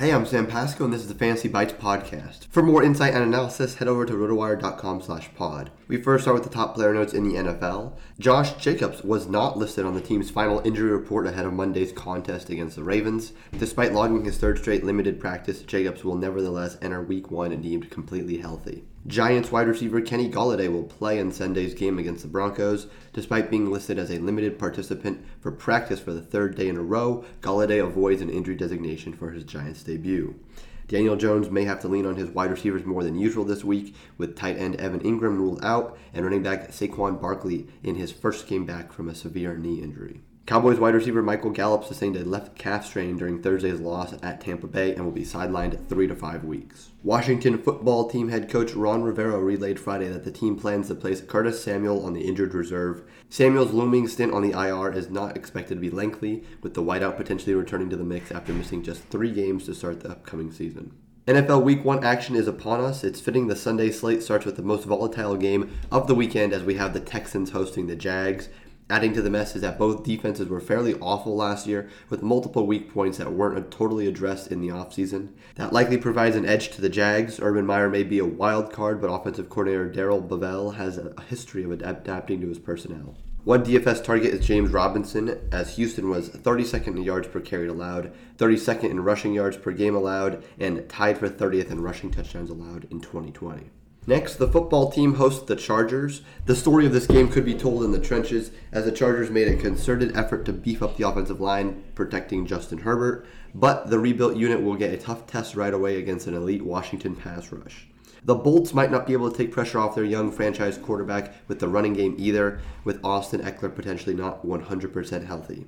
Hey, I'm Sam Pasco, and this is the Fantasy Bites podcast. For more insight and analysis, head over to rotowire.com slash pod. We first start with the top player notes in the NFL. Josh Jacobs was not listed on the team's final injury report ahead of Monday's contest against the Ravens. Despite logging his third straight limited practice, Jacobs will nevertheless enter week one deemed completely healthy. Giants wide receiver Kenny Golladay will play in Sunday's game against the Broncos. Despite being listed as a limited participant for practice for the third day in a row, Golladay avoids an injury designation for his Giants debut. Daniel Jones may have to lean on his wide receivers more than usual this week, with tight end Evan Engram ruled out and running back Saquon Barkley in his first game back from a severe knee injury. Cowboys wide receiver Michael Gallup sustained a left calf strain during Thursday's loss at Tampa Bay and will be sidelined three to five weeks. Washington football team head coach Ron Rivera relayed Friday that the team plans to place Curtis Samuel on the injured reserve. Samuel's looming stint on the IR is not expected to be lengthy, with the wideout potentially returning to the mix after missing just three games to start the upcoming season. NFL Week 1 action is upon us. It's fitting the Sunday slate starts with the most volatile game of the weekend as we have the Texans hosting the Jags. Adding to the mess is that both defenses were fairly awful last year, with multiple weak points that weren't totally addressed in the offseason. That likely provides an edge to the Jags. Urban Meyer may be a wild card, but offensive coordinator Darrell Bevell has a history of adapting to his personnel. One DFS target is James Robinson, as Houston was 32nd in yards per carry allowed, 32nd in rushing yards per game allowed, and tied for 30th in rushing touchdowns allowed in 2020. Next, the football team hosts the Chargers. The story of this game could be told in the trenches, as the Chargers made a concerted effort to beef up the offensive line, protecting Justin Herbert, but the rebuilt unit will get a tough test right away against an elite Washington pass rush. The Bolts might not be able to take pressure off their young franchise quarterback with the running game either, with Austin Ekeler potentially not 100% healthy.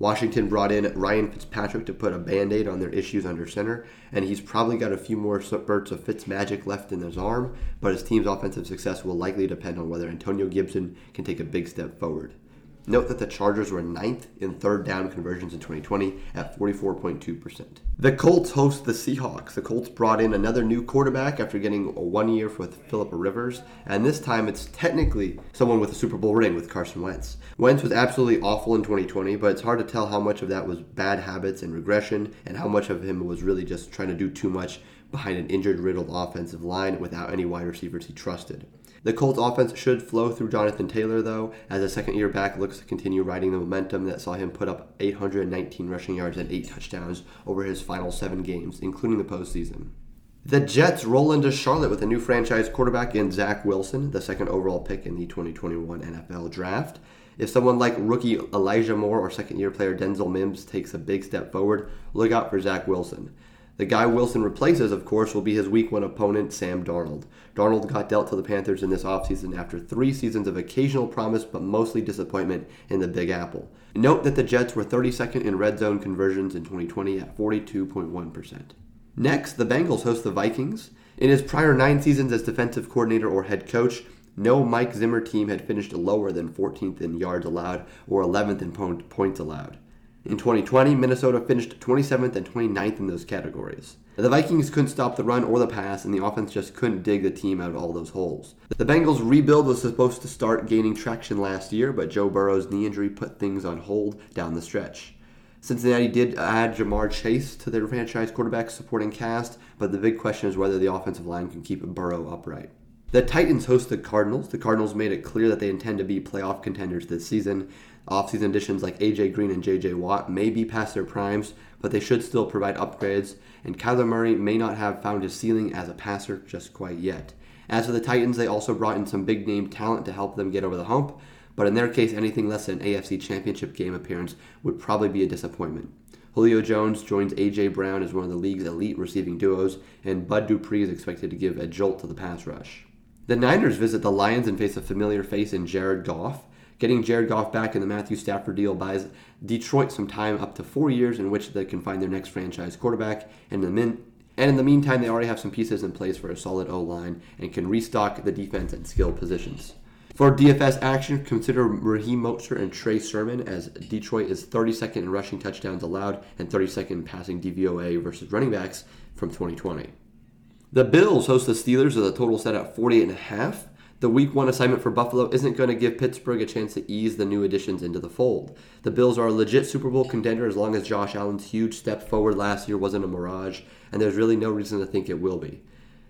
Washington brought in Ryan Fitzpatrick to put a band aid on their issues under center, and he's probably got a few more spurts of Fitz magic left in his arm, but his team's offensive success will likely depend on whether Antonio Gibson can take a big step forward. Note that the Chargers were ninth in third down conversions in 2020 at 44.2%. The Colts host the Seahawks. The Colts brought in another new quarterback after getting a one year with Philip Rivers, and this time it's technically someone with a Super Bowl ring with Carson Wentz. Wentz was absolutely awful in 2020, but it's hard to tell how much of that was bad habits and regression, and how much of him was really just trying to do too much behind an injured, riddled offensive line without any wide receivers he trusted. The Colts offense should flow through Jonathan Taylor, though, as a second year back looks to continue riding the momentum that saw him put up 819 rushing yards and 8 touchdowns over his final seven games, including the postseason. The Jets roll into Charlotte with a new franchise quarterback in Zach Wilson, the second overall pick in the 2021 NFL Draft. If someone like rookie Elijah Moore or second year player Denzel Mims takes a big step forward, look out for Zach Wilson. The guy Wilson replaces, of course, will be his week one opponent, Sam Darnold. Darnold got dealt to the Panthers in this offseason after three seasons of occasional promise but mostly disappointment in the Big Apple. Note that the Jets were 32nd in red zone conversions in 2020 at 42.1%. Next, the Bengals host the Vikings. In his prior nine seasons as defensive coordinator or head coach, no Mike Zimmer team had finished lower than 14th in yards allowed or 11th in points allowed. In 2020, Minnesota finished 27th and 29th in those categories. The Vikings couldn't stop the run or the pass, and the offense just couldn't dig the team out of all those holes. The Bengals' rebuild was supposed to start gaining traction last year, but Joe Burrow's knee injury put things on hold down the stretch. Cincinnati did add Ja'Marr Chase to their franchise quarterback supporting cast, but the big question is whether the offensive line can keep Burrow upright. The Titans host the Cardinals. The Cardinals made it clear that they intend to be playoff contenders this season. Offseason additions like AJ Green and JJ Watt may be past their primes, but they should still provide upgrades, and Kyler Murray may not have found his ceiling as a passer just quite yet. As for the Titans, they also brought in some big name talent to help them get over the hump, but in their case, anything less than an AFC Championship game appearance would probably be a disappointment. Julio Jones joins A.J. Brown as one of the league's elite receiving duos, and Bud Dupree is expected to give a jolt to the pass rush. The Niners visit the Lions and face a familiar face in Jared Goff. Getting Jared Goff back in the Matthew Stafford deal buys Detroit some time up to four years in which they can find their next franchise quarterback. And in the, min- and in the meantime, they already have some pieces in place for a solid O line and can restock the defense and skill positions. For DFS action, consider Raheem Mostert and Trey Sermon as Detroit is 32nd in rushing touchdowns allowed and 32nd in passing DVOA versus running backs from 2020. The Bills host the Steelers with a total set at 48 and a half. The week one assignment for Buffalo isn't going to give Pittsburgh a chance to ease the new additions into the fold. The Bills are a legit Super Bowl contender as long as Josh Allen's huge step forward last year wasn't a mirage, and there's really no reason to think it will be.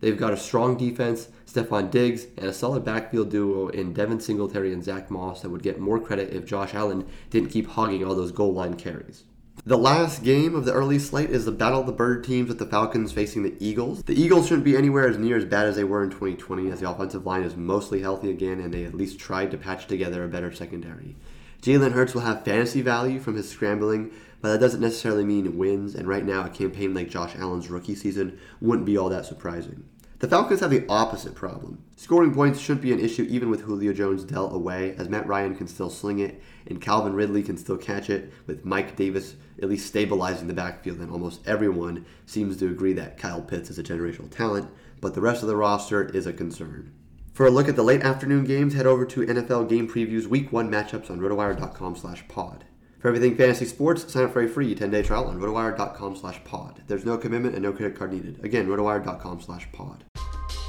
They've got a strong defense, Stefon Diggs, and a solid backfield duo in Devin Singletary and Zach Moss that would get more credit if Josh Allen didn't keep hogging all those goal line carries. The last game of the early slate is the Battle of the Bird teams with the Falcons facing the Eagles. The Eagles shouldn't be anywhere as near as bad as they were in 2020 as the offensive line is mostly healthy again and they at least tried to patch together a better secondary. Jalen Hurts will have fantasy value from his scrambling, but that doesn't necessarily mean wins, and right now a campaign like Josh Allen's rookie season wouldn't be all that surprising. The Falcons have the opposite problem. Scoring points shouldn't be an issue even with Julio Jones dealt away, as Matt Ryan can still sling it, and Calvin Ridley can still catch it, with Mike Davis at least stabilizing the backfield, and almost everyone seems to agree that Kyle Pitts is a generational talent, but the rest of the roster is a concern. For a look at the late afternoon games, head over to NFL Game Previews Week 1 matchups on rotowire.com slash pod. For everything fantasy sports, sign up for a free 10-day trial on rotowire.com slash pod. There's no commitment and no credit card needed. Again, rotowire.com slash pod.